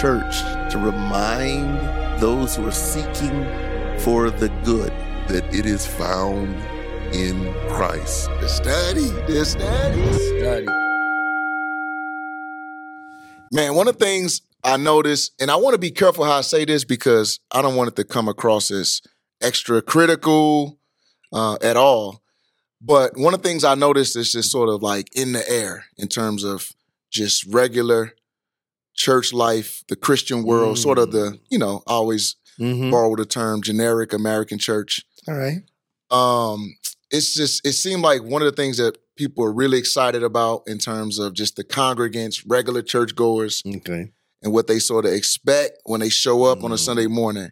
church to remind those who are seeking for the good that it is found in Christ. The study, the study. the Study. Man, one of the things I noticed, and I want to be careful how I say this because I don't want it to come across as extra critical uh, at all. But one of the things I noticed is just sort of like in the air in terms of just regular church life, the Christian world, sort of the, you know, I always Mm-hmm. borrow the term generic American church. All right. Um, it's just it seemed like one of the things that people are really excited about in terms of just the congregants, regular churchgoers, Okay. and what they sort of expect when they show up on a Mm. Sunday morning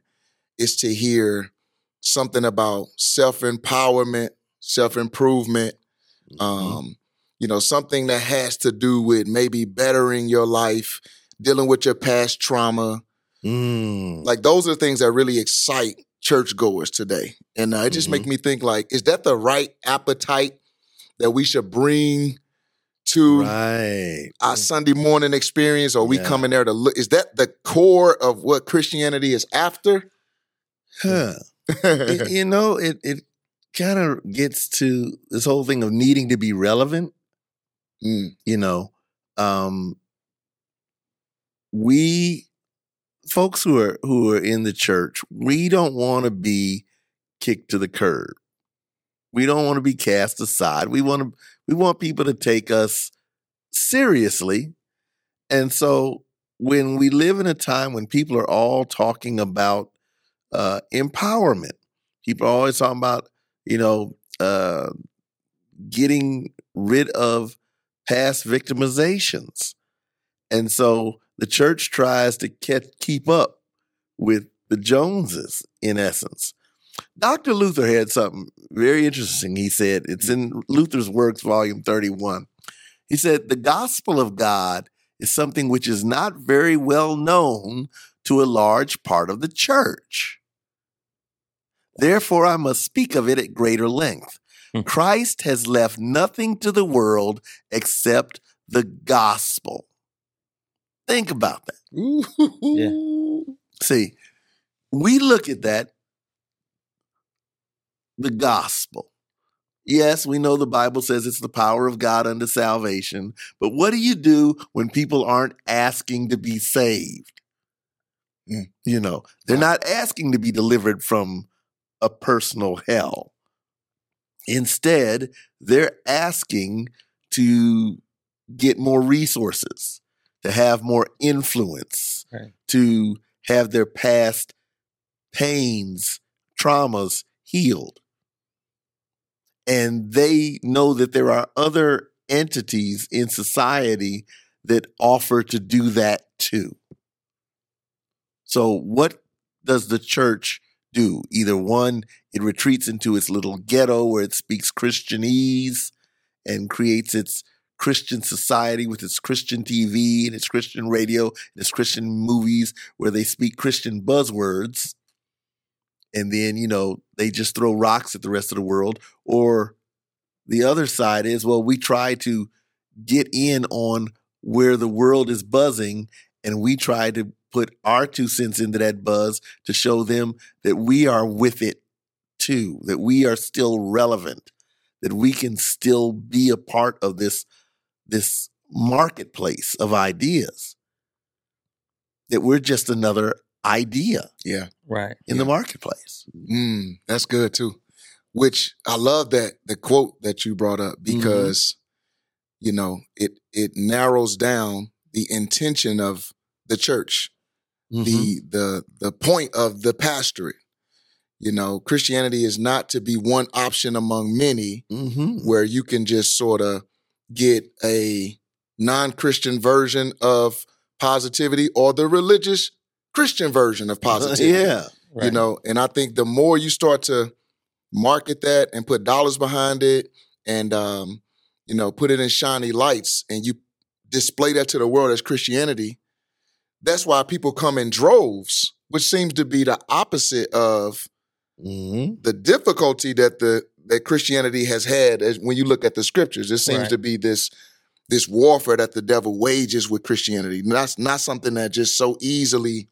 is to hear something about self empowerment, self improvement, Mm-hmm. um, you know, something that has to do with maybe bettering your life, dealing with your past trauma. Mm. Like those are things that really excite churchgoers today. And uh, it just Mhm. make me think like, is that the right appetite that we should bring to Right. our Sunday morning experience? Or we Yeah. coming there to look? Is that the core of what Christianity is after? Huh. It- you know, it it kind of gets to this whole thing of needing to be relevant. Mm, You know, um, we folks who are who are in the church, we don't want to be kicked to the curb. We don't want to be cast aside. We want to we want people to take us seriously. And so when we live in a time when people are all talking about uh, empowerment, people are always talking about, you know, uh, getting rid of past victimizations. And so the church tries to ke- keep up with the Joneses, in essence. Dr. Luther had something very interesting. He said, it's in Luther's Works, Volume 31. He said, The gospel of God is something which is not very well known to a large part of the church. Therefore, I must speak of it at greater length. Hmm. Christ has left nothing to the world except the gospel. Think about that. See, we look at that, the gospel. Yes, we know the Bible says it's the power of God unto salvation, but what do you do when people aren't asking to be saved? Mm. You know, they're not asking to be delivered from a personal hell. Instead, they're asking to get more resources, to have more influence, Right. to have their past pains, traumas healed. And they know that there are other entities in society that offer to do that too. So, what does the church do? Either one, it retreats into its little ghetto where it speaks Christianese and creates its Christian society with its Christian TV and its Christian radio and its Christian movies where they speak Christian buzzwords. And then, you know, they just throw rocks at the rest of the world. Or the other side is, well, we try to get in on where the world is buzzing and we try to put our two cents into that buzz to show them that we are with it too, that we are still relevant, that we can still be a part of this this marketplace of ideas. That we're just another idea Yeah. Right. in the marketplace. Mm, that's good too. Which I love that the quote that you brought up because you know it it narrows down the intention of the church, Mhm. the the the point of the pastorate. You know, Christianity is not to be one option among many Mhm. where you can just sort of get a non-Christian version of positivity or the religious Christian version of positivity yeah. Right. you know and i think the more you start to market that and put dollars behind it and um you know put it in shiny lights and you display that to the world as christianity that's why people come in droves which seems to be the opposite of Mhm. the difficulty that the that christianity has had as when you look at the scriptures it seems Right. to be this this warfare that the devil wages with Christianity. That's not something that just so easily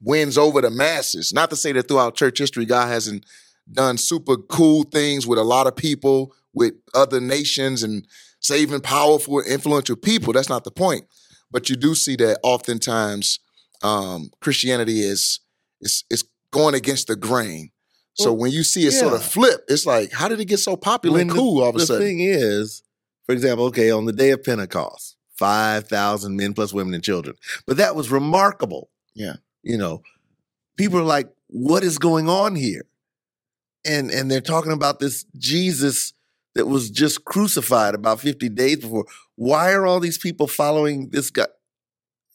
wins over the masses. Not to say that throughout church history, God hasn't done super cool things with a lot of people, with other nations, and saving powerful, influential people. That's not the point. But you do see that oftentimes um, Christianity is is is going against the grain. So when you see it sort of flip, it's like, how did it get so popular When and the- cool all of a sudden? the thing is, for example, okay, on the day of Pentecost, 5,000 men plus women and children. But that was remarkable. Yeah. You know, people are like, what is going on here? And and they're talking about this Jesus that was just crucified about 50 days before. Why are all these people following this guy?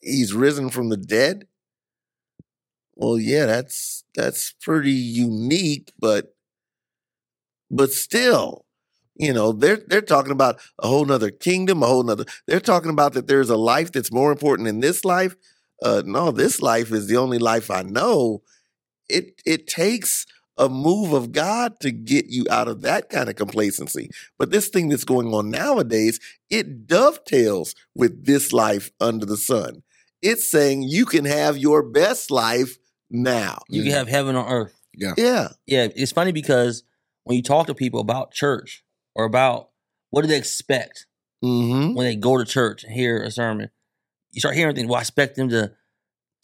He's risen from the dead? Well, yeah, that's that's pretty unique, but but still, you know, they're they're talking about a whole nother kingdom, a whole nother. They're talking about that there's a life that's more important than this life. Uh, no, this life is the only life I know. It it takes a move of God to get you out of that kind of complacency. But this thing that's going on nowadays, it dovetails with this life under the sun. It's saying you can have your best life now. You can have heaven on earth. Yeah. Yeah, Yeah. it's funny because when you talk to people about church or about what do they expect Mm-hmm. when they go to church and hear a sermon, you start hearing things. Well, I expect them to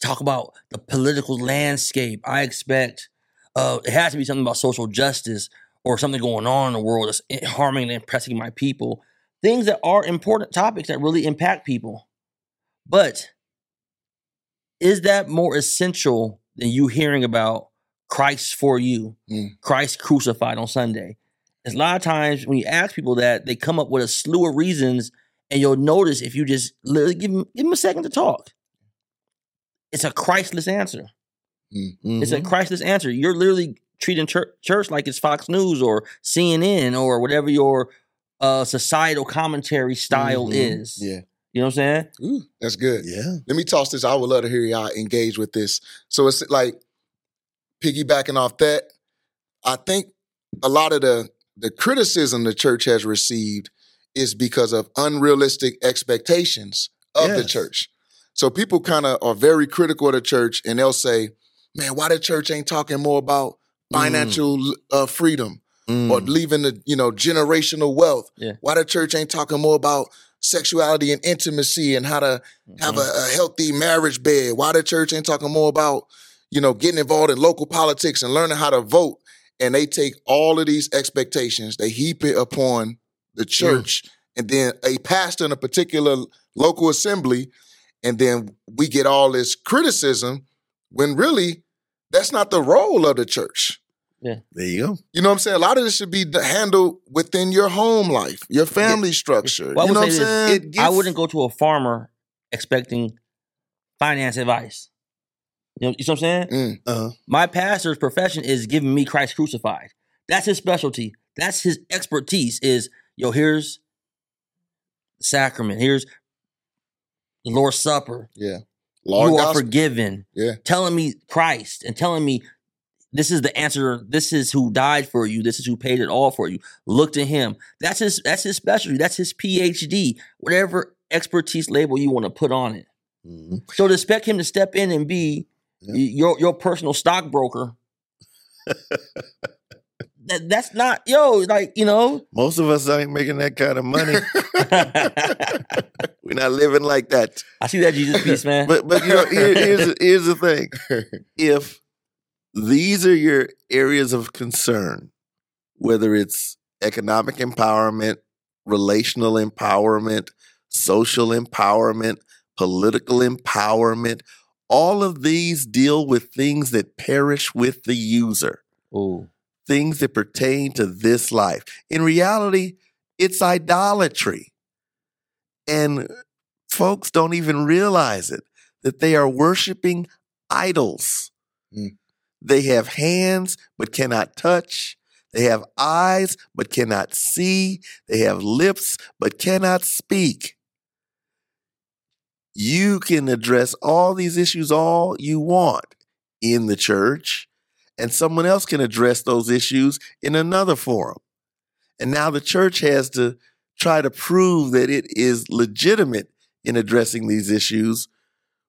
talk about the political landscape. I expect uh, it has to be something about social justice or something going on in the world that's harming and oppressing my people. Things that are important topics that really impact people. But is that more essential than you hearing about Christ for you, Mm. Christ crucified on Sunday? There's a lot of times when you ask people that, they come up with a slew of reasons, and you'll notice if you just literally give them, give them a second to talk. It's a Christless answer. It's a Mhm. Christless answer. You're literally treating church, church like it's Fox News or CNN or whatever your uh, societal commentary style Mhm. is. Yeah. You know what I'm saying? Ooh, that's good. yeah. Let me toss this. I would love to hear y'all engage with this. So it's like piggybacking off that. I think a lot of the the criticism the church has received is because of unrealistic expectations of the church. So people kind of are very critical of the church, and they'll say, "Man, why the church ain't talking more about financial uh, freedom or Mm. leaving the you know generational wealth? Yeah. Why the church ain't talking more about sexuality and intimacy and how to have mm-hmm. a, a healthy marriage bed. Why the church ain't talking more about, you know, getting involved in local politics and learning how to vote? And they take all of these expectations, they heap it upon the church, and then a pastor in a particular local assembly, and then we get all this criticism when really that's not the role of the church. There you go. You know what I'm saying? A lot of this should be handled within your home life, your family structure. Well, you know what I'm saying? It I wouldn't go to a farmer expecting finance advice. You know, you know what I'm saying? Mm. Uh, My pastor's profession is giving me Christ crucified. That's his specialty. That's his expertise. Is yo, here's the sacrament. Here's the Lord's Supper. Yeah. Lord you are gospel. forgiven. Yeah. Telling me Christ and telling me this is the answer. This is who died for you. This is who paid it all for you. Look to him. That's his. That's his specialty. That's his PhD. Whatever expertise label you want to put on it. mhm. So to expect him to step in and be Yeah. your your personal stockbroker. that, that's not yo like you know. Most of us ain't making that kind of money. We're not living like that. I see that Jesus piece, man. But but you know, here, here's here's the thing. If these are your areas of concern, whether it's economic empowerment, relational empowerment, social empowerment, political empowerment, all of these deal with things that perish with the user, Ooh. things that pertain to this life. In reality, it's idolatry. And folks don't even realize it that they are worshiping idols. Mm. They have hands but cannot touch. They have eyes but cannot see. They have lips but cannot speak. You can address all these issues all you want in the church, and someone else can address those issues in another forum. And now the church has to try to prove that it is legitimate in addressing these issues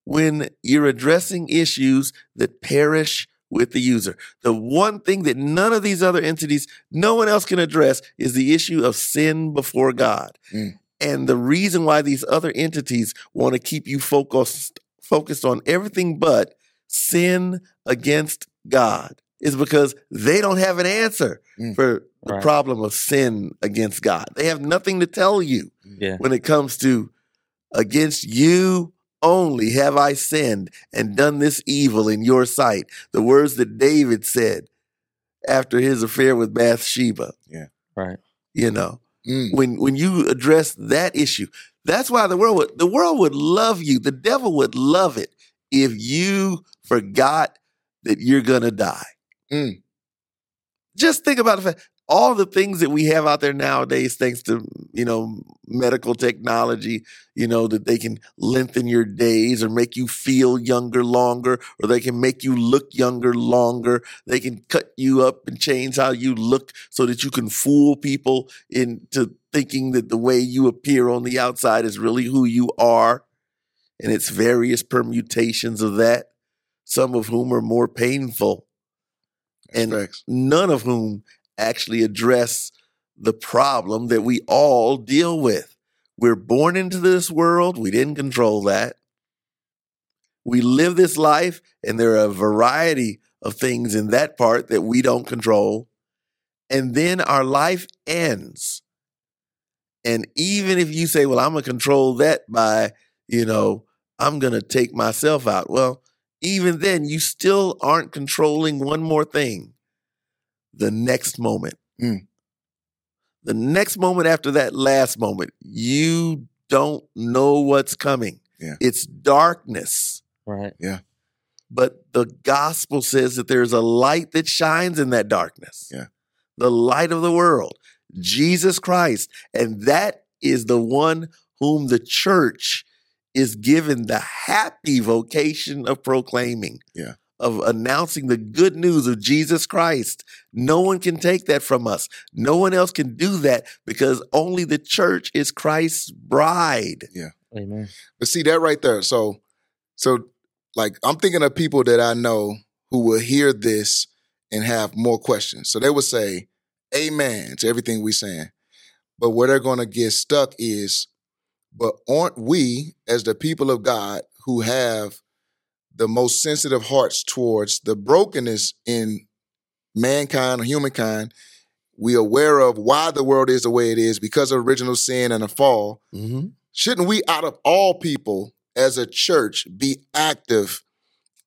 when you're addressing issues that perish with the user. The one thing that none of these other entities, no one else can address is the issue of sin before God. Mm. And the reason why these other entities want to keep you focused focused on everything but sin against God is because they don't have an answer Mm. for the Right. problem of sin against God. They have nothing to tell you Yeah. when it comes to against you only have I sinned and done this evil in your sight. The words that David said after his affair with Bathsheba, Yeah, Right. you know. Mm. When when you address that issue, that's why the world would the world would love you. The devil would love it if you forgot that you're gonna die. Mm. Just think about the fact all the things that we have out there nowadays, thanks to you know medical technology, you know that they can lengthen your days or make you feel younger longer, or they can make you look younger longer. They can cut you up and change how you look so that you can fool people into thinking that the way you appear on the outside is really who you are, and it's various permutations of that. Some of whom are more painful and none of whom actually address the problem that we all deal with. We're born into this world, we didn't control that. We live this life, and there are a variety of things in that part that we don't control. And then our life ends. And even if you say, well, I'm going to control that by, you know, I'm going to take myself out. Well, even then, you still aren't controlling one more thing the next moment. Mm. The next moment after that last moment, you don't know what's coming. Yeah. It's darkness. Right. Yeah. But the gospel says that there's a light that shines in that darkness. Yeah. The light of the world, Jesus Christ. And that is the one whom the church is given the happy vocation of proclaiming. Yeah. Of announcing the good news of Jesus Christ. No one can take that from us. No one else can do that because only the church is Christ's bride. Yeah. Amen. But see that right there. So, so like I'm thinking of people that I know who will hear this and have more questions. So they would say, "Amen" to everything we're saying. But where they're going to get stuck is, but aren't we, as the people of God, who have the most sensitive hearts towards the brokenness in mankind or humankind, we aware of why the world is the way it is because of original sin and the fall Mm-hmm. shouldn't we out of all people as a church be active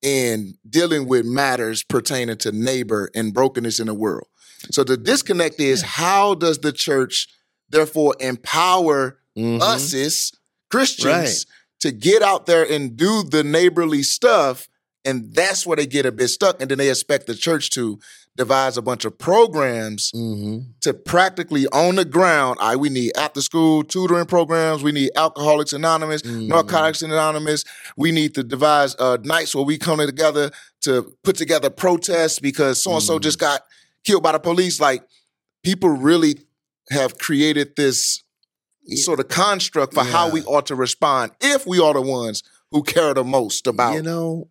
in dealing with matters pertaining to neighbor and brokenness in the world so the disconnect is how does the church therefore empower Mhm. us as christians. To get out there and do the neighborly stuff and that's where they get a bit stuck and then they expect the church to devise a bunch of programs Mhm. to practically on the ground. I we need after school tutoring programs. We need Alcoholics Anonymous, Mhm. Narcotics Anonymous. We need to devise uh, nights where we come together to put together protests because so and so just got killed by the police. Like people really have created this Yeah. sort of construct for how we ought to respond if we are the ones who care the most about. You know,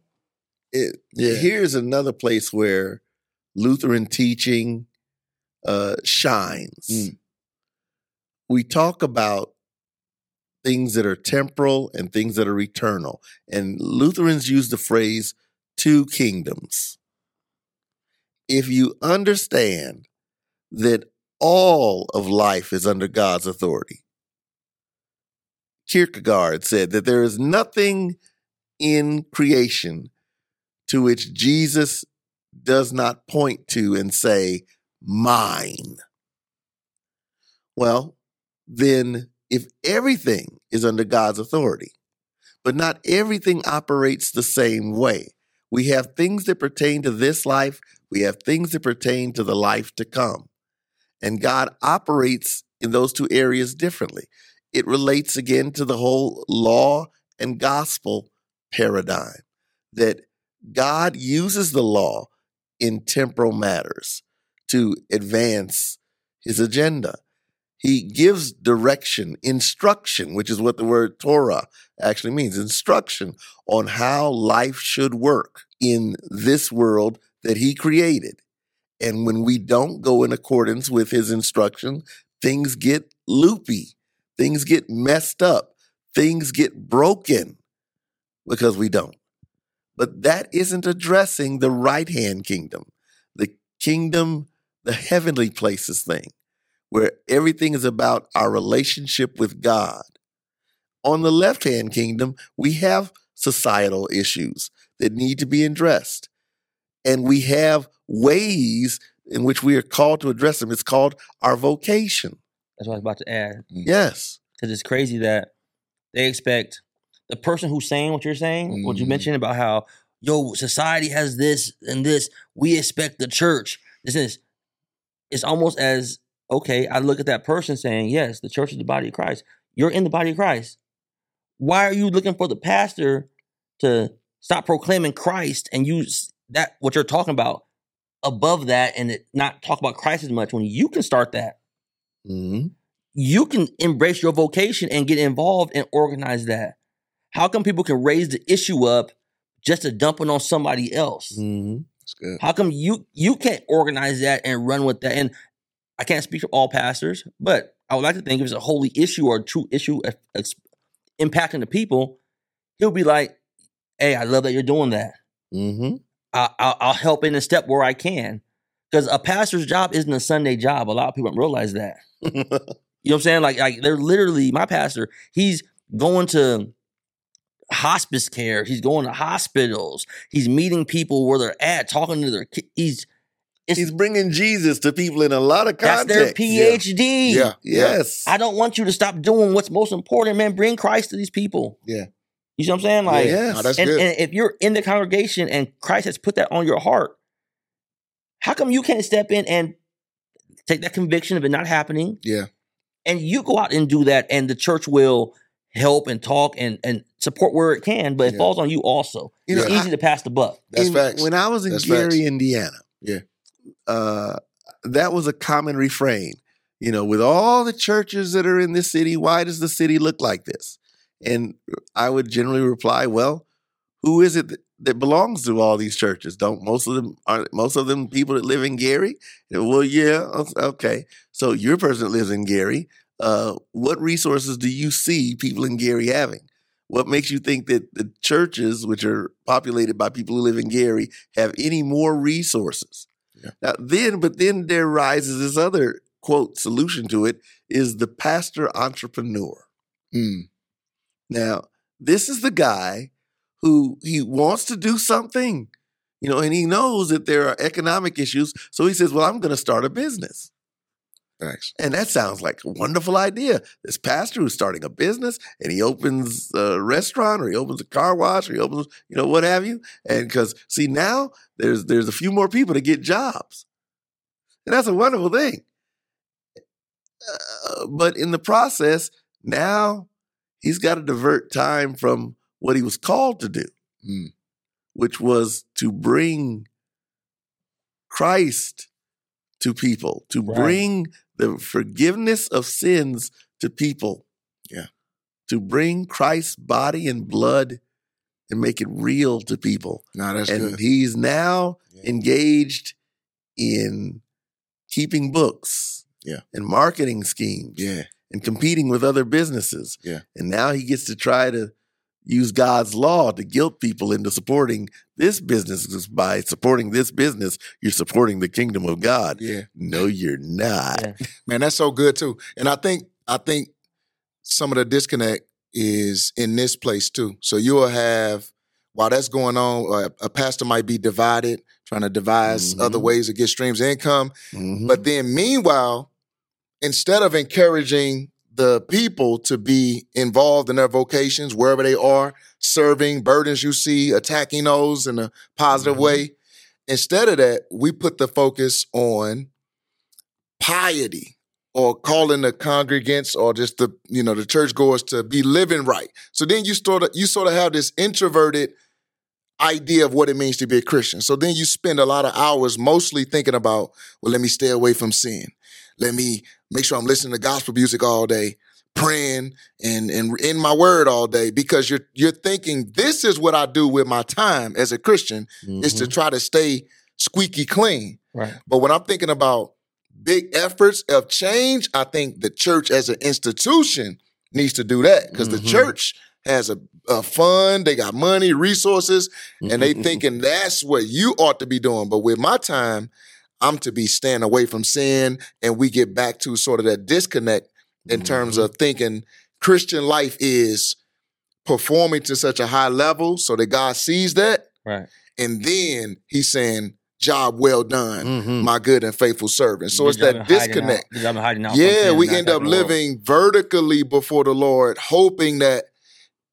it, Yeah. here's another place where Lutheran teaching uh, shines. Mm. We talk about things that are temporal and things that are eternal. And Lutherans use the phrase two kingdoms. If you understand that all of life is under God's authority, Kierkegaard said that there is nothing in creation to which Jesus does not point to and say, mine. Well, then, if everything is under God's authority, but not everything operates the same way, we have things that pertain to this life, we have things that pertain to the life to come. And God operates in those two areas differently. It relates again to the whole law and gospel paradigm that God uses the law in temporal matters to advance his agenda. He gives direction, instruction, which is what the word Torah actually means instruction on how life should work in this world that he created. And when we don't go in accordance with his instruction, things get loopy, things get messed up, things get broken because we don't. But that isn't addressing the right hand kingdom, the kingdom, the heavenly places thing, where everything is about our relationship with God. On the left hand kingdom, we have societal issues that need to be addressed. And we have ways in which we are called to address them. It's called our vocation. That's what I was about to add. Yes. Because it's crazy that they expect the person who's saying what you're saying, what you Mhm. mentioned about how, yo, society has this and this. We expect the church. This is it's almost as okay, I look at that person saying, Yes, the church is the body of Christ. You're in the body of Christ. Why are you looking for the pastor to stop proclaiming Christ and use that what you're talking about above that and it not talk about Christ as much when you can start that? Hmm you can embrace your vocation and get involved and organize that. How come people can raise the issue up just to dump it on somebody else? hmm That's good. How come you you can't organize that and run with that? And I can't speak for all pastors, but I would like to think if it's a holy issue or a true issue ex- impacting the people, he'll be like, "Hey, I love that you're doing that. hmm I, I'll, I'll help in a step where I can." Because a pastor's job isn't a Sunday job. A lot of people don't realize that. You know what I'm saying? Like, like they're literally my pastor. He's going to hospice care. He's going to hospitals. He's meeting people where they're at, talking to their kids. He's He's bringing Jesus to people in a lot of that's their PhD. Yeah. Yes. I don't want you to stop doing what's most important, man. Bring Christ to these people. Yeah. You see what I'm saying? Like, yes. No, that's and, good. and if you're in the congregation and Christ has put that on your heart, how come you can't step in and take that conviction of it not happening? Yeah. And you go out and do that, and the church will help and talk and, and support where it can, but it Yeah. falls on you also. You know, it's I- easy to pass the buck. That's in- facts. When I was in That's Gary, facts. Indiana, Yeah. uh, that was a common refrain. You know, with all the churches that are in this city, why does the city look like this? And I would generally reply, "Well, who is it that, that belongs to all these churches? Don't most of them are most of them people that live in Gary? Well, yeah, okay. So you're a person that lives in Gary. Uh, what resources do you see people in Gary having? What makes you think that the churches, which are populated by people who live in Gary, have any more resources? Yeah. Now, then, but then there rises this other quote solution to it is the pastor entrepreneur. Mm. Now, this is the guy who he wants to do something, you know, and he knows that there are economic issues. So he says, Well, I'm going to start a business. Facts. And that sounds like a wonderful idea. This pastor who's starting a business and he opens a restaurant or he opens a car wash or he opens, you know, what have you. And because see now there's there's a few more people to get jobs. And that's a wonderful thing. Uh, but in the process, now he's got to divert time from what he was called to do, Mm. which was to bring Christ to people, to Right. bring the forgiveness of sins to people. Yeah. To bring Christ's body and blood and make it real to people. Nah, that's and good. he's now Yeah. engaged in keeping books Yeah. and marketing schemes Yeah. and competing with other businesses. Yeah. And now he gets to try to use God's law to guilt people into supporting this business 'cause by supporting this business, you're supporting the kingdom of God. Yeah. No, you're not. Yeah. Man, that's so good too. And I think I think some of the disconnect is in this place too. So you'll have while that's going on, uh, a pastor might be divided, trying to devise Mhm. other ways to get streams of income. Mhm. But then meanwhile, instead of encouraging the people to be involved in their vocations wherever they are, serving burdens you see, attacking those in a positive Mhm. way, instead of that, we put the focus on piety or calling the congregants or just the you know the churchgoers to be living right. So then you sort of you sort of have this introverted idea of what it means to be a Christian. So then you spend a lot of hours mostly thinking about, well, let me stay away from sin. Let me make sure I'm listening to gospel music all day, praying and and in my word all day because you're you're thinking this is what I do with my time as a Christian is to Mhm. try to stay squeaky clean. Right. But when I'm thinking about big efforts of change, I think the church as an institution needs to do that because the Mhm. church has a, a fund, they got money, resources, and Mm-hmm. they thinking that's what you ought to be doing. But with my time, I'm to be staying away from sin, and we get back to sort of that disconnect in terms Mhm. of thinking Christian life is performing to such a high level so that God sees that, Right. and then He's saying, "Job well done." Mhm. my good and faithful servant. So it's that disconnect. good job in hiding out Yeah, we end up living vertically before the Lord, hoping that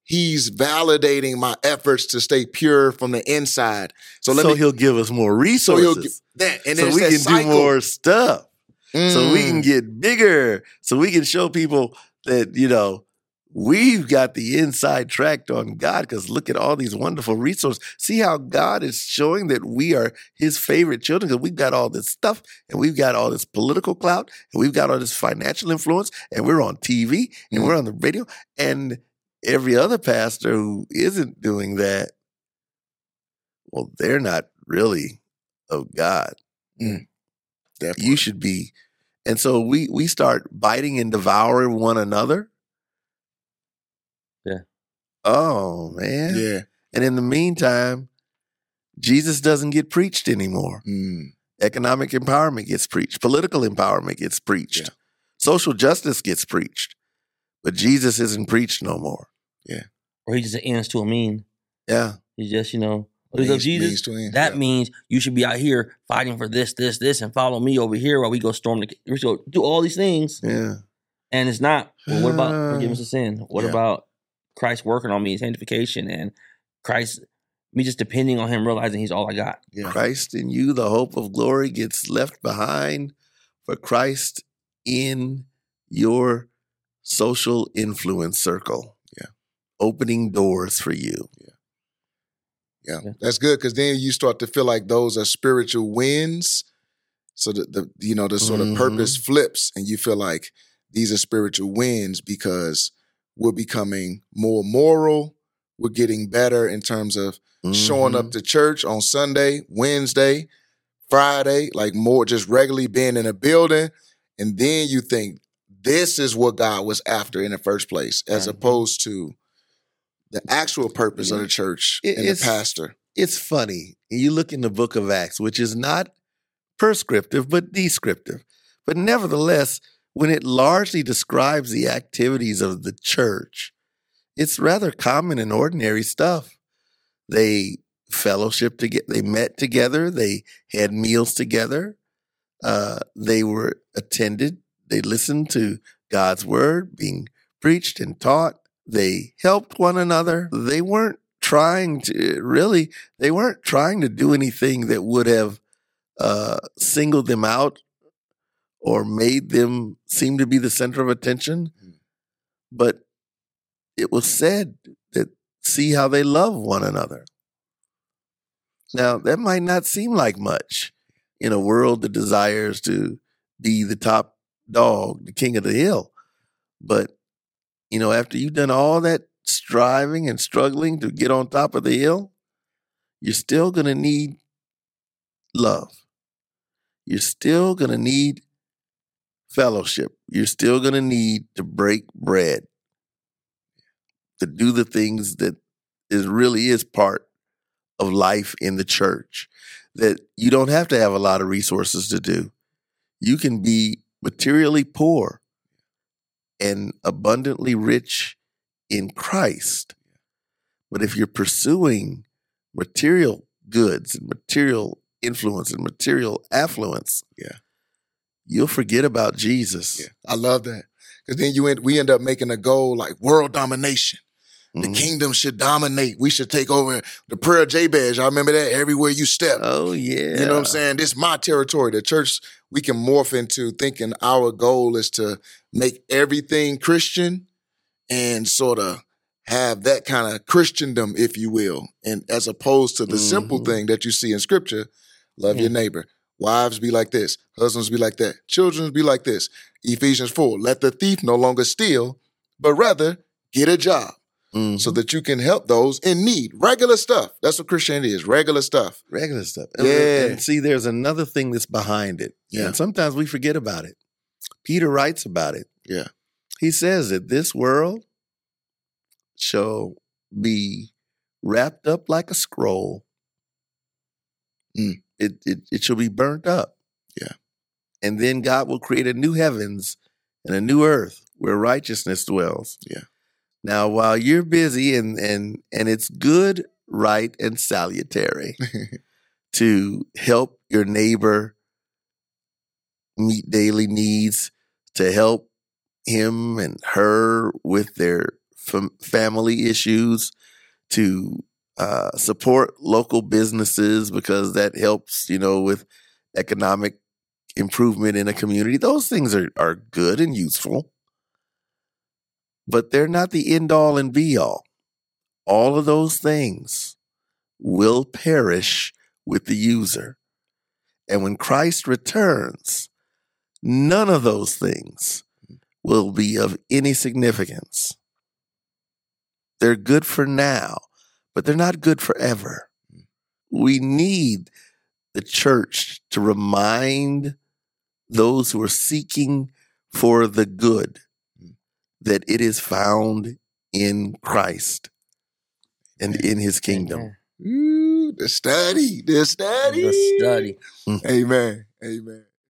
He's validating my efforts to stay pure from the inside. So So, let me. he'll give us more So resources. get that, and so then we can cycle. do more stuff. So we can Mm. get bigger. So we can show people that, you know, we've got the inside track on God because look at all these wonderful resources. See how God is showing that we are his favorite children because we've got all this stuff and we've got all this political clout and we've got all this financial influence and we're on TV and Mhm. we're on the radio. And every other pastor who isn't doing that, well, they're not really of God Definitely. you should be and so we we start biting and devouring one another Yeah. oh man yeah. and in the meantime jesus doesn't get preached anymore Mm. economic empowerment gets preached political empowerment gets preached Yeah. social justice gets preached but jesus isn't preached no more Or he just ends to a mean. yeah He's just, you know, Means- of Jesus? means That yeah. means you should be out here fighting for this, this, this, and follow me over here while we go storm the. We go do all these things, yeah and it's not. Well, what about Uh, forgiveness of sin? What yeah. about Christ working on me, sanctification, and Christ me just depending on Him, realizing He's all I got. Yeah. christ in you the hope of glory gets left behind for christ in your social influence circle Yeah. Opening doors for you Yeah, Yeah. that's good because then you start to feel like those are spiritual wins. So the, the you know the sort of Mhm. purpose flips, and you feel like these are spiritual wins because we're becoming more moral. We're getting better in terms of showing Mhm. up to church on Sunday, Wednesday, Friday, like more just regularly being in a building, and then you think this is what God was after in the first place, as Right. opposed to the actual purpose of the church It- and the pastor. it's funny. You look in the book of Acts, which is not prescriptive, but descriptive. But nevertheless, when it largely describes the activities of the church, it's rather common and ordinary stuff. They fellowship together, they met together, they had meals together, uh, they were attended, they listened to God's word being preached and taught, they helped one another. They weren't trying to really they weren't trying to do anything that would have uh, singled them out or made them seem to be the center of attention. Mm. But it was said that see how they love one another. Now, that might not seem like much in a world that desires to be the top dog, the king of the hill. But, you know, after you've done all that striving and struggling to get on top of the hill, you're still going to need love. You're still going to need fellowship. You're still going to need to break bread, to do the things that is really is part of life in the church that you don't have to have a lot of resources to do. You can be materially poor and abundantly rich in Christ. But if you're pursuing material goods and material influence and material affluence, Yeah. you'll forget about Jesus. Yeah, I love that because then you end, we end up making a goal like world domination. The Mhm. kingdom should dominate. We should take over the prayer of Jabez. I remember that everywhere you step. Oh yeah. You know what I'm saying? This is my territory. The church, we can morph into thinking our goal is to make everything Christian and sort of have that kind of Christendom, if you will. And as opposed to the simple Mhm. thing that you see in scripture, love your neighbor. Wives be like this, husbands be like that, children be like this. Ephesians 4, let the thief no longer steal, but rather get a job Mhm. so that you can help those in need. Regular stuff. That's what Christianity is, regular stuff. regular stuff. And- Yeah. And see, there's another thing that's behind it. Yeah. And sometimes we forget about it. Peter writes about it. Yeah. He says that this world shall be wrapped up like a scroll. Mm. It, it it shall be burnt up. Yeah. And then God will create a new heavens and a new earth where righteousness dwells. Yeah. Now, while you're busy and and and it's good, right, and salutary to help your neighbor meet daily needs, to help him and her with their fam- family issues, to uh, support local businesses because that helps, you know, with economic improvement in a community. Those things are, are good and useful, but they're not the end all and be all. All of those things will perish with the user. And when Christ returns, none of those things will be of any significance. They're good for now, but they're not good forever. We need the church to remind those who are seeking for the good that it is found in Christ and in his kingdom. Ooh, the study, the study. The study. Mm. Amen. Amen.